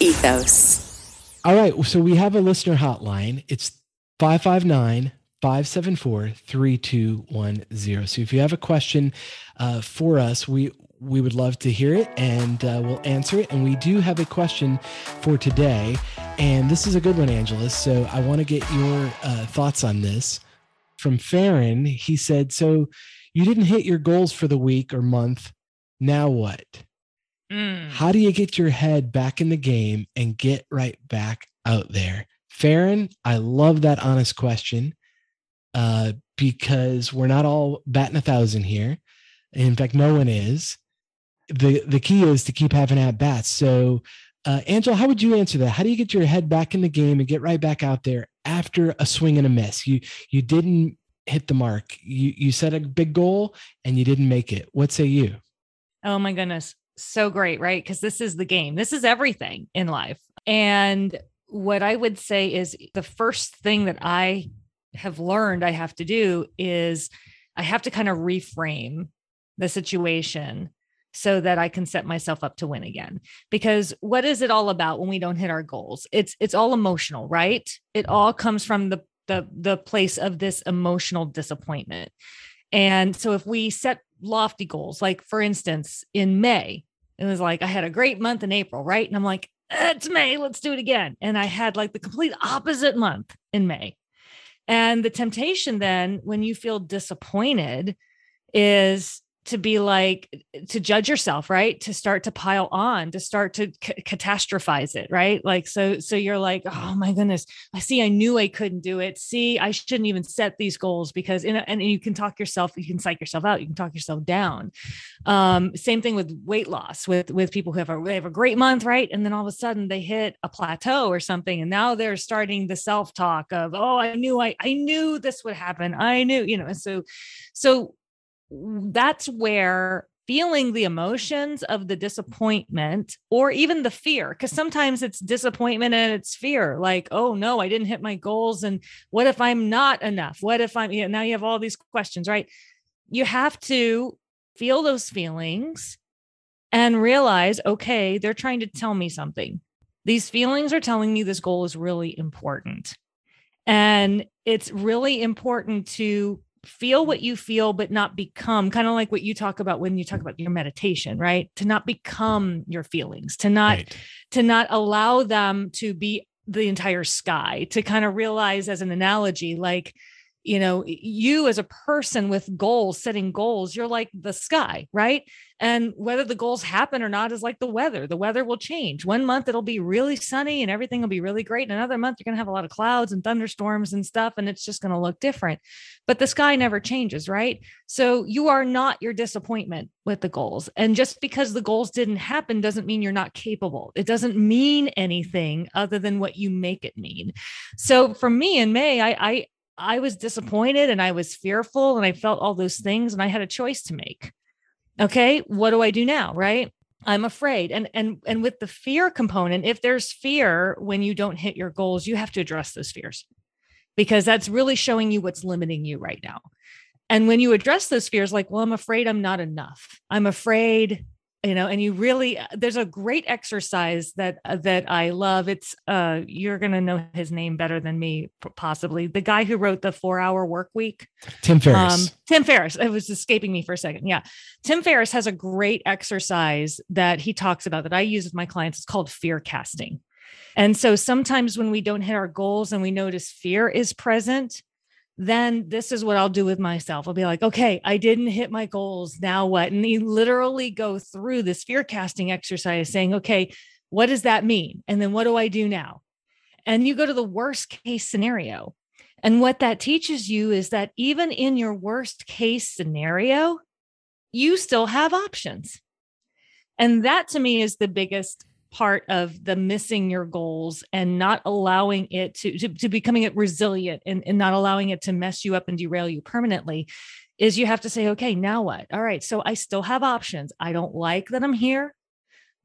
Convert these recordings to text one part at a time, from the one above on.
ethos. All right. So we have a listener hotline. It's 559 574 3210. So if you have a question uh, for us, we we would love to hear it and uh, we'll answer it. And we do have a question for today. And this is a good one, Angela. So I want to get your uh, thoughts on this. From Farron, he said, So you didn't hit your goals for the week or month. Now what? Mm. How do you get your head back in the game and get right back out there? Farron, I love that honest question uh, because we're not all batting a thousand here. In fact, no one is. The the key is to keep having at bats. So, uh, Angela, how would you answer that? How do you get your head back in the game and get right back out there after a swing and a miss? You you didn't hit the mark. You you set a big goal and you didn't make it. What say you? Oh my goodness so great, right? Because this is the game, this is everything in life. And what I would say is the first thing that I have learned I have to do is I have to kind of reframe the situation so that I can set myself up to win again. Because what is it all about when we don't hit our goals? It's it's all emotional, right? It all comes from the the the place of this emotional disappointment. And so if we set lofty goals, like for instance, in May, it was like I had a great month in April, right? And I'm like, it's May, let's do it again. And I had like the complete opposite month in May. And the temptation then, when you feel disappointed, is to be like to judge yourself right? To start to pile on to start to c- catastrophize it right? Like so so you're like oh my goodness. I see i knew i couldn't do it. See i shouldn't even set these goals because in a, and you can talk yourself you can psych yourself out you can talk yourself down. Um same thing with weight loss with with people who have a they have a great month right? And then all of a sudden they hit a plateau or something and now they're starting the self talk of oh i knew i i knew this would happen. I knew you know and so so that's where feeling the emotions of the disappointment or even the fear because sometimes it's disappointment and it's fear like oh no i didn't hit my goals and what if i'm not enough? What if i'm you know, now you have all these questions right? You have to feel those feelings and realize okay they're trying to tell me something. These feelings are telling me this goal is really important and it's really important to feel what you feel but not become kind of like what you talk about when you talk about your meditation right to not become your feelings to not right. to not allow them to be the entire sky to kind of realize as an analogy like you know you as a person with goals setting goals you're like the sky right? And whether the goals happen or not is like the weather. The weather will change. One month it'll be really sunny and everything will be really great. And another month you're going to have a lot of clouds and thunderstorms and stuff and it's just going to look different. But the sky never changes right? So you are not your disappointment with the goals. And just because the goals didn't happen doesn't mean you're not capable. It doesn't mean anything other than what you make it mean. So for me in may i i I was disappointed and I was fearful and I felt all those things and I had a choice to make. Okay, what do I do now, right? I'm afraid. And and and with the fear component, if there's fear when you don't hit your goals, you have to address those fears. Because that's really showing you what's limiting you right now. And when you address those fears like, well, I'm afraid I'm not enough. I'm afraid you know and you really uh, there's a great exercise that uh, that i love it's uh you're gonna know his name better than me possibly the guy who wrote the four hour work week. Tim ferriss. Um, tim ferriss it was escaping me for a second yeah. Tim ferriss has a great exercise that he talks about that i use with my clients it's called fear casting. And so sometimes when we don't hit our goals and we notice fear is present then this is what I'll do with myself. I'll be like, okay, I didn't hit my goals. Now what? And you literally go through this fear casting exercise saying, okay, what does that mean? And then what do I do now? And you go to the worst case scenario. And what that teaches you is that even in your worst case scenario, you still have options. And that to me is the biggest part of the missing your goals and not allowing it to, to, to becoming it resilient and, and not allowing it to mess you up and derail you permanently is you have to say, okay, now what? All right. So I still have options. I don't like that I'm here,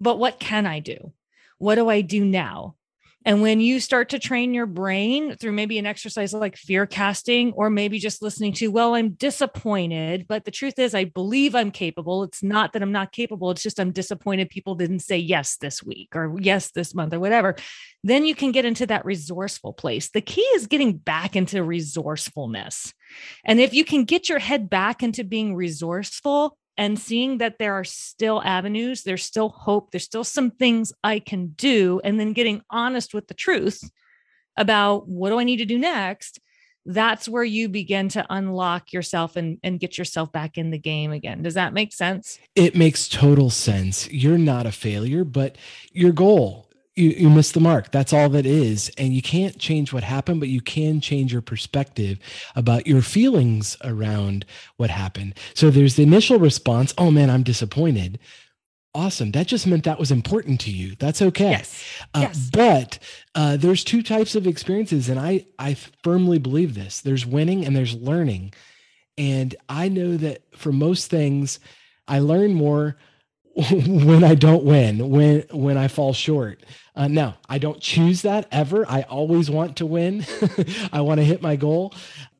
but what can I do? What do I do now? And when you start to train your brain through maybe an exercise like fear casting, or maybe just listening to, well, I'm disappointed, but the truth is, I believe I'm capable. It's not that I'm not capable. It's just I'm disappointed people didn't say yes this week or yes this month or whatever. Then you can get into that resourceful place. The key is getting back into resourcefulness. And if you can get your head back into being resourceful, and seeing that there are still avenues, there's still hope, there's still some things I can do, and then getting honest with the truth about what do I need to do next, that's where you begin to unlock yourself and, and get yourself back in the game again. Does that make sense? It makes total sense. You're not a failure, but your goal you, you miss the mark. That's all that is. And you can't change what happened, but you can change your perspective about your feelings around what happened. So there's the initial response, oh man, I'm disappointed. Awesome. That just meant that was important to you. That's okay. Yes. Uh, yes. But uh, there's two types of experiences, and I I firmly believe this. There's winning and there's learning, and I know that for most things, I learn more when I don't win, when when I fall short. Uh, now, I don't choose that ever. I always want to win. I want to hit my goal.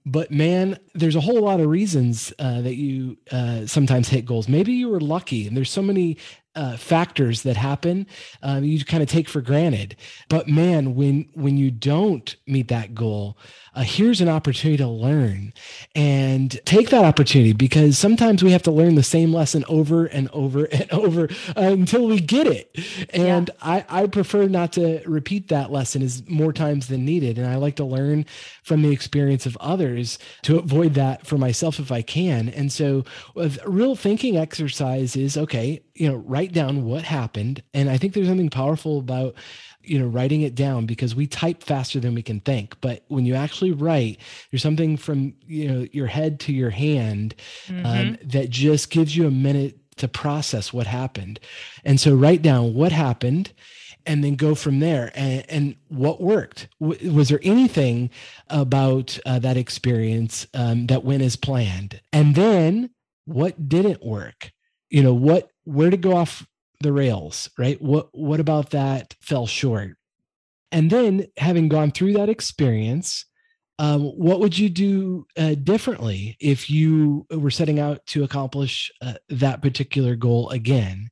But man, there's a whole lot of reasons uh, that you uh, sometimes hit goals. Maybe you were lucky, and there's so many uh, factors that happen um, you kind of take for granted. But man, when when you don't meet that goal, uh, here's an opportunity to learn and take that opportunity because sometimes we have to learn the same lesson over and over and over uh, until we get it. And yeah. I, I prefer not to repeat that lesson as more times than needed. And I like to learn from the experience of others to avoid that for myself if I can. And so, a real thinking exercise is okay, you know, write down what happened. And I think there's something powerful about you know writing it down because we type faster than we can think. But when you actually write there's something from you know your head to your hand um, mm-hmm. um, that just gives you a minute to process what happened. And so write down what happened and then go from there. And, and what worked? W- was there anything about uh, that experience um, that went as planned? And then what didn't work? You know what where to go off the rails, right? What what about that fell short? And then having gone through that experience, um, what would you do uh, differently if you were setting out to accomplish uh, that particular goal again?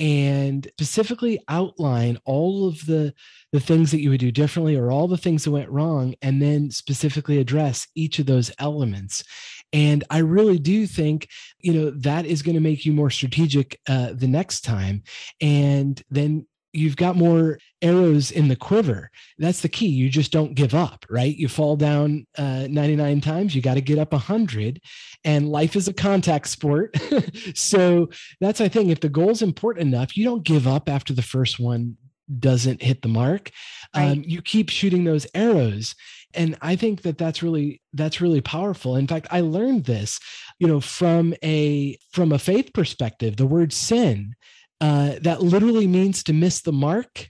And specifically outline all of the the things that you would do differently or all the things that went wrong, and then specifically address each of those elements. And I really do think, you know, that is going to make you more strategic uh, the next time. And then you've got more arrows in the quiver. That's the key. You just don't give up, right? You fall down uh, 99 times, you got to get up 100. And life is a contact sport. so that's, I think, if the goal is important enough, you don't give up after the first one doesn't hit the mark. Right. Um, you keep shooting those arrows and i think that that's really that's really powerful in fact i learned this you know from a from a faith perspective the word sin uh, that literally means to miss the mark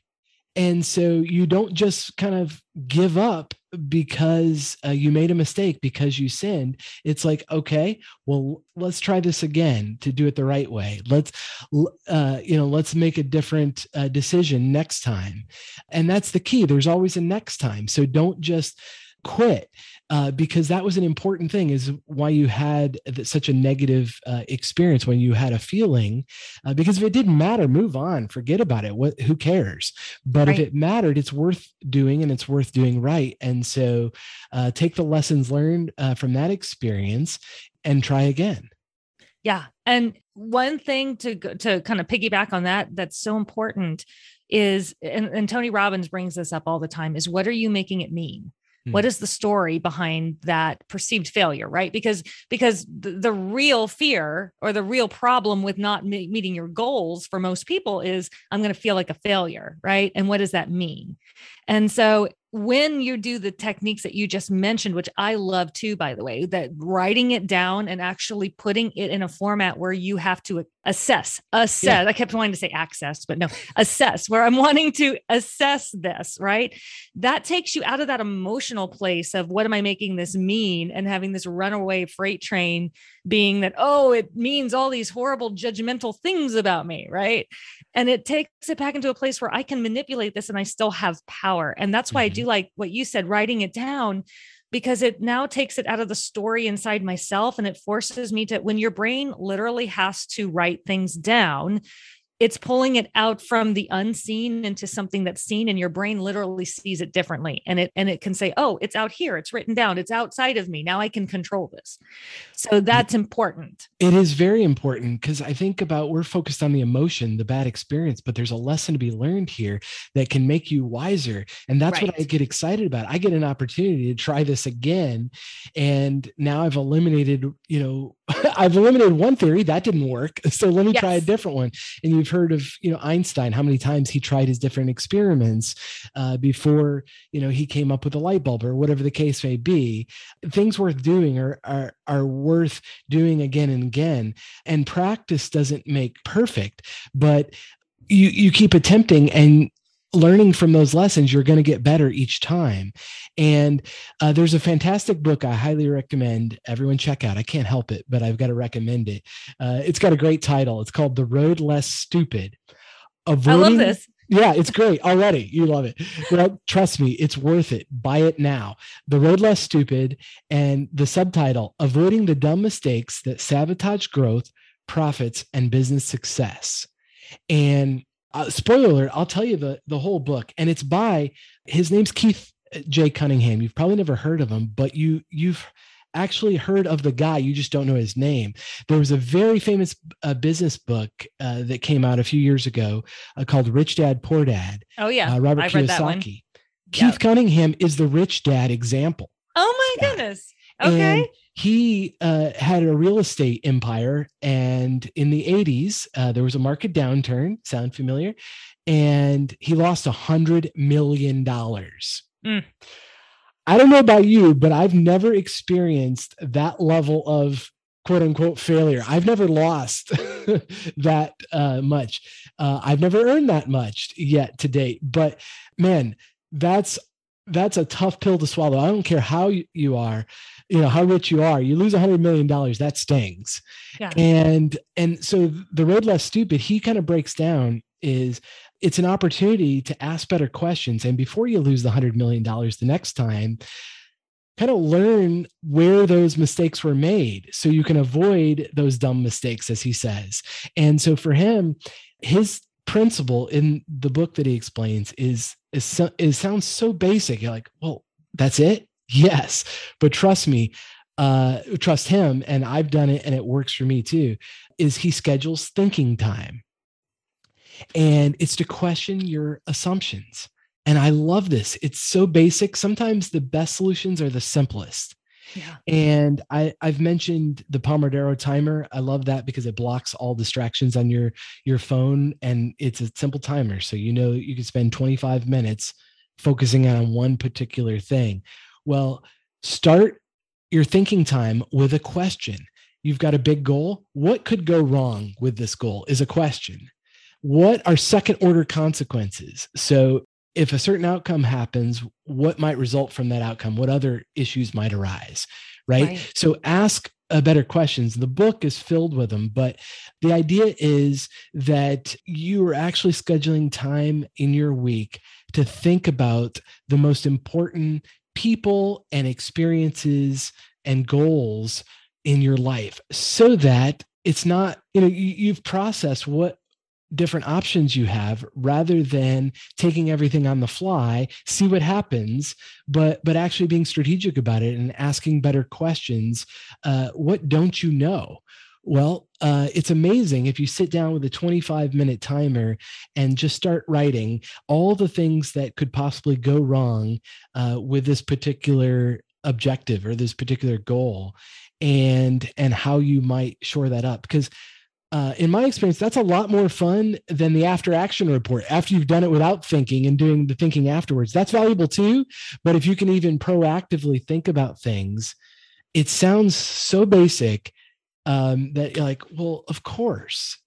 and so you don't just kind of give up because uh, you made a mistake because you sinned. It's like okay well let's try this again to do it the right way. Let's uh, you know let's make a different uh, decision next time. And that's the key. There's always a next time. So don't just quit uh, because that was an important thing is why you had such a negative uh, experience when you had a feeling uh, because if it didn't matter move on forget about it what who cares? But right. if it mattered it's worth doing and it's worth doing right. And so uh, take the lessons learned uh, from that experience and try again. Yeah. And one thing to to kind of piggyback on that that's so important is and, and tony robbins brings this up all the time is what are you making it mean what hmm. is the story behind that perceived failure right? Because because the, the real fear or the real problem with not me- meeting your goals for most people is i'm going to feel like a failure right? And what does that mean and so when you do the techniques that you just mentioned, which I love too, by the way, that writing it down and actually putting it in a format where you have to assess, assess. Yeah. I kept wanting to say access, but no, assess, where I'm wanting to assess this, right? That takes you out of that emotional place of what am I making this mean and having this runaway freight train being that, oh, it means all these horrible judgmental things about me, right? And it takes it back into a place where I can manipulate this and I still have power. And that's why mm-hmm. I do like what you said, writing it down because it now takes it out of the story inside myself and it forces me to when your brain literally has to write things down it's pulling it out from the unseen into something that's seen and your brain literally sees it differently. And it and it can say oh it's out here. It's written down. It's outside of me. Now i can control this. So that's important. It is very important because i think about we're focused on the emotion the bad experience but there's a lesson to be learned here that can make you wiser. And that's right. what i get excited about. I get an opportunity to try this again and now i've eliminated you know i've eliminated one theory. That didn't work. So let me yes. try a different one. And you've heard of you know Einstein, how many times he tried his different experiments uh, before you know he came up with a light bulb or whatever the case may be. Things worth doing are are are worth doing again and again. And practice doesn't make perfect, but you you keep attempting and learning from those lessons, you're going to get better each time. And uh, there's a fantastic book I highly recommend everyone check out. I can't help it, but I've got to recommend it. Uh, it's got a great title. It's called The Road Less Stupid. Avoiding, I love this. Yeah, it's great already. You love it. Well, trust me, it's worth it. Buy it now. The Road Less Stupid and the subtitle Avoiding the Dumb Mistakes That Sabotage Growth, Profits, and Business Success. And uh, spoiler alert, I'll tell you the the whole book, and it's by his name's Keith uh, J. Cunningham. You've probably never heard of him, but you you've actually heard of the guy. You just don't know his name. There was a very famous uh, business book uh, that came out a few years ago uh, called Rich Dad Poor Dad. Oh yeah, uh, Robert I've Kiyosaki. Keith yep. Cunningham is the rich dad example. Oh my goodness. Okay. And he uh, had a real estate empire, and in the 80s, uh, there was a market downturn. Sound familiar? And he lost a hundred million dollars. Mm. I don't know about you, but I've never experienced that level of quote unquote failure. I've never lost that uh, much. Uh, I've never earned that much yet to date. But man, that's that's a tough pill to swallow. I don't care how you are you know how rich you are you lose a hundred million dollars that stings yeah. and and so the road less stupid he kind of breaks down is it's an opportunity to ask better questions and before you lose the hundred million dollars the next time kind of learn where those mistakes were made so you can avoid those dumb mistakes as he says and so for him his principle in the book that he explains is is, is sounds so basic you're like well that's it Yes, but trust me, uh, trust him, and I've done it, and it works for me too. Is he schedules thinking time, and it's to question your assumptions. And I love this. It's so basic. Sometimes the best solutions are the simplest. And I, I've mentioned the Pomodoro timer. I love that because it blocks all distractions on your your phone, and it's a simple timer. So you know you can spend 25 minutes focusing on one particular thing well, start your thinking time with a question. You've got a big goal. What could go wrong with this goal is a question. What are second order consequences? So, if a certain outcome happens, what might result from that outcome? What other issues might arise? Right. right. So, ask uh, better questions. The book is filled with them, but the idea is that you are actually scheduling time in your week to think about the most important people and experiences and goals in your life so that it's not you know you, have processed what different options you have rather than taking everything on the fly see what happens but but actually being strategic about it and asking better questions uh, what don't you know? Well, uh, it's amazing if you sit down with a 25 minute timer and just start writing all the things that could possibly go wrong uh, with this particular objective or this particular goal and and how you might shore that up. Because uh, in my experience that's a lot more fun than the after action report after you've done it without thinking and doing the thinking afterwards that's valuable too but if you can even proactively think about things it sounds so basic um, that you're like, well, of course.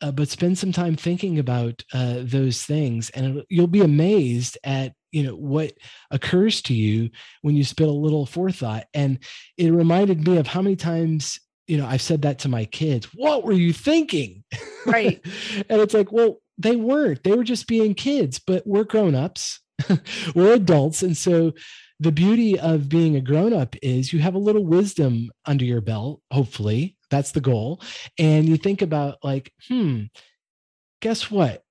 Uh, but spend some time thinking about uh, those things, and you'll be amazed at you know what occurs to you when you spend a little forethought. And it reminded me of how many times you know, I've said that to my kids. What were you thinking? Right. and it's like, well, they weren't. They were just being kids, but we're grown-ups. we're adults. And so the beauty of being a grown-up is you have a little wisdom under your belt, hopefully. That's the goal. And you think about like, hmm, guess what?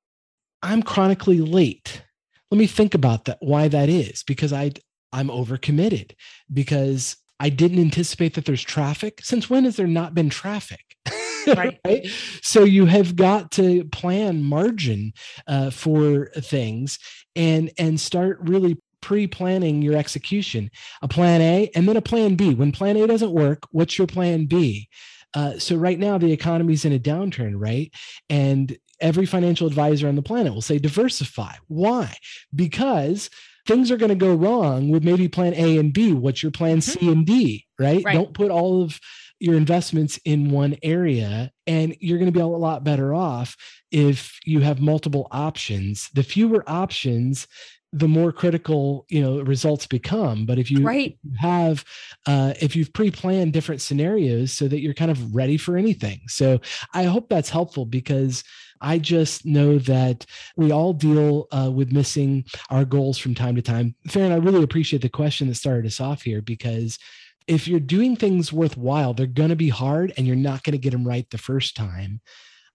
I'm chronically late. Let me think about that why that is because I I'm overcommitted because I didn't anticipate that there's traffic. Since when has there not been traffic? Right. right? So you have got to plan margin uh, for things and and start really pre-planning your execution. A plan A and then a plan B. When plan A doesn't work, what's your plan B? Uh, so right now the economy's in a downturn, right? And every financial advisor on the planet will say diversify. Why? Because things are going to go wrong with maybe plan A and B. What's your plan mm-hmm. C and D, right? right? Don't put all of your investments in one area and you're going to be a lot better off if you have multiple options. The fewer options, the more critical you know results become but if you right. have uh, if you've pre-planned different scenarios so that you're kind of ready for anything so i hope that's helpful because I just know that we all deal uh, with missing our goals from time to time. Farron, I really appreciate the question that started us off here because if you're doing things worthwhile, they're going to be hard and you're not going to get them right the first time.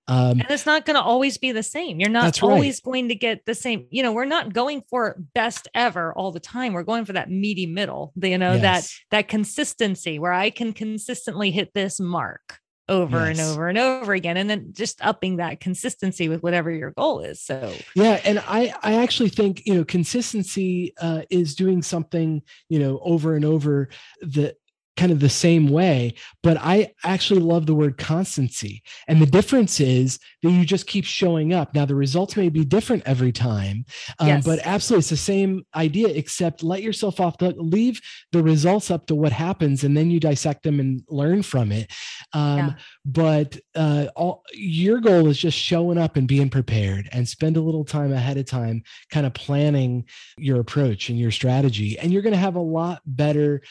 Um, and it's not going to always be the same. You're not always right. going to get the same. You know, we're not going for best ever all the time. We're going for that meaty middle. You know yes. that that consistency where I can consistently hit this mark over yes. and over and over again and then just upping that consistency with whatever your goal is so yeah and i i actually think you know consistency uh, is doing something you know over and over that kind of the same way, but I actually love the word constancy. And the difference is that you just keep showing up. Now, the results may be different every time, um, yes. but absolutely it's the same idea, except let yourself off the leave the results up to what happens and then you dissect them and learn from it. Um, yeah. But uh, all, your goal is just showing up and being prepared and spend a little time ahead of time, kind of planning your approach and your strategy. And you're going to have a lot better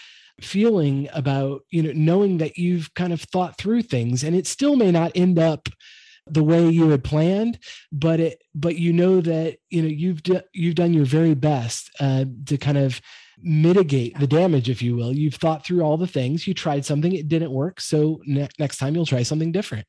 feeling about you know knowing that you've kind of thought through things and it still may not end up the way you had planned but it but you know that you know you've d- you've done your very best uh, to kind of mitigate the damage if you will. You've thought through all the things you tried something it didn't work so ne- next time you'll try something different.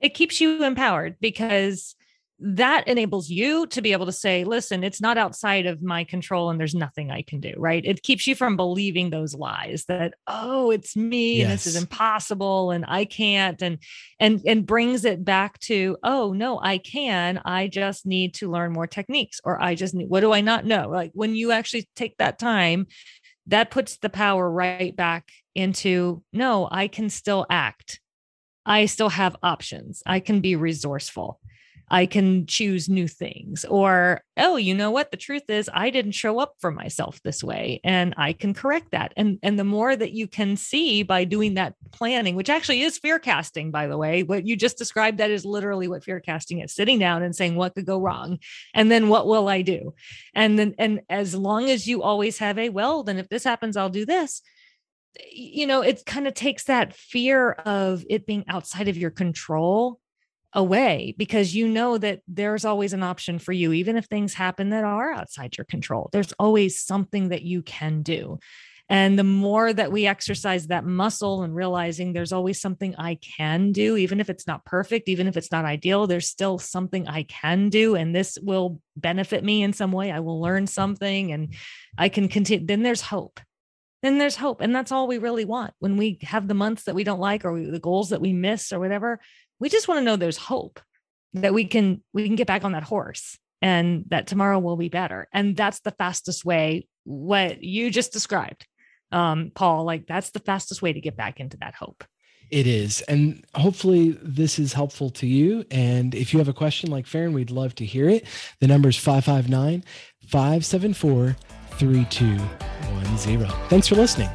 It keeps you empowered because that enables you to be able to say, listen, it's not outside of my control and there's nothing I can do, right? It keeps you from believing those lies that, oh, it's me yes. and this is impossible and I can't and and and brings it back to, oh no, I can. I just need to learn more techniques or I just need what do I not know? Like when you actually take that time, that puts the power right back into no, I can still act. I still have options. I can be resourceful. I can choose new things. Or, oh, you know what? The truth is I didn't show up for myself this way and I can correct that. And and the more that you can see by doing that planning, which actually is fear casting, by the way, what you just described, that is literally what fear casting is sitting down and saying, what could go wrong? And then what will I do? And then and as long as you always have a well, then if this happens, I'll do this you know, it kind of takes that fear of it being outside of your control away because you know that there's always an option for you even if things happen that are outside your control there's always something that you can do and the more that we exercise that muscle and realizing there's always something I can do, even if it's not perfect, even if it's not ideal, there's still something I can do. And this will benefit me in some way. I will learn something and I can continue. Then there's hope. Then there's hope. And that's all we really want. When we have the months that we don't like or we, the goals that we miss or whatever, we just want to know there's hope that we can we can get back on that horse and that tomorrow will be better and that's the fastest way what you just described um paul like that's the fastest way to get back into that hope it is. And hopefully this is helpful to you. And if you have a question like Farron we'd love to hear it. The number is 559 574 3210 thanks for listening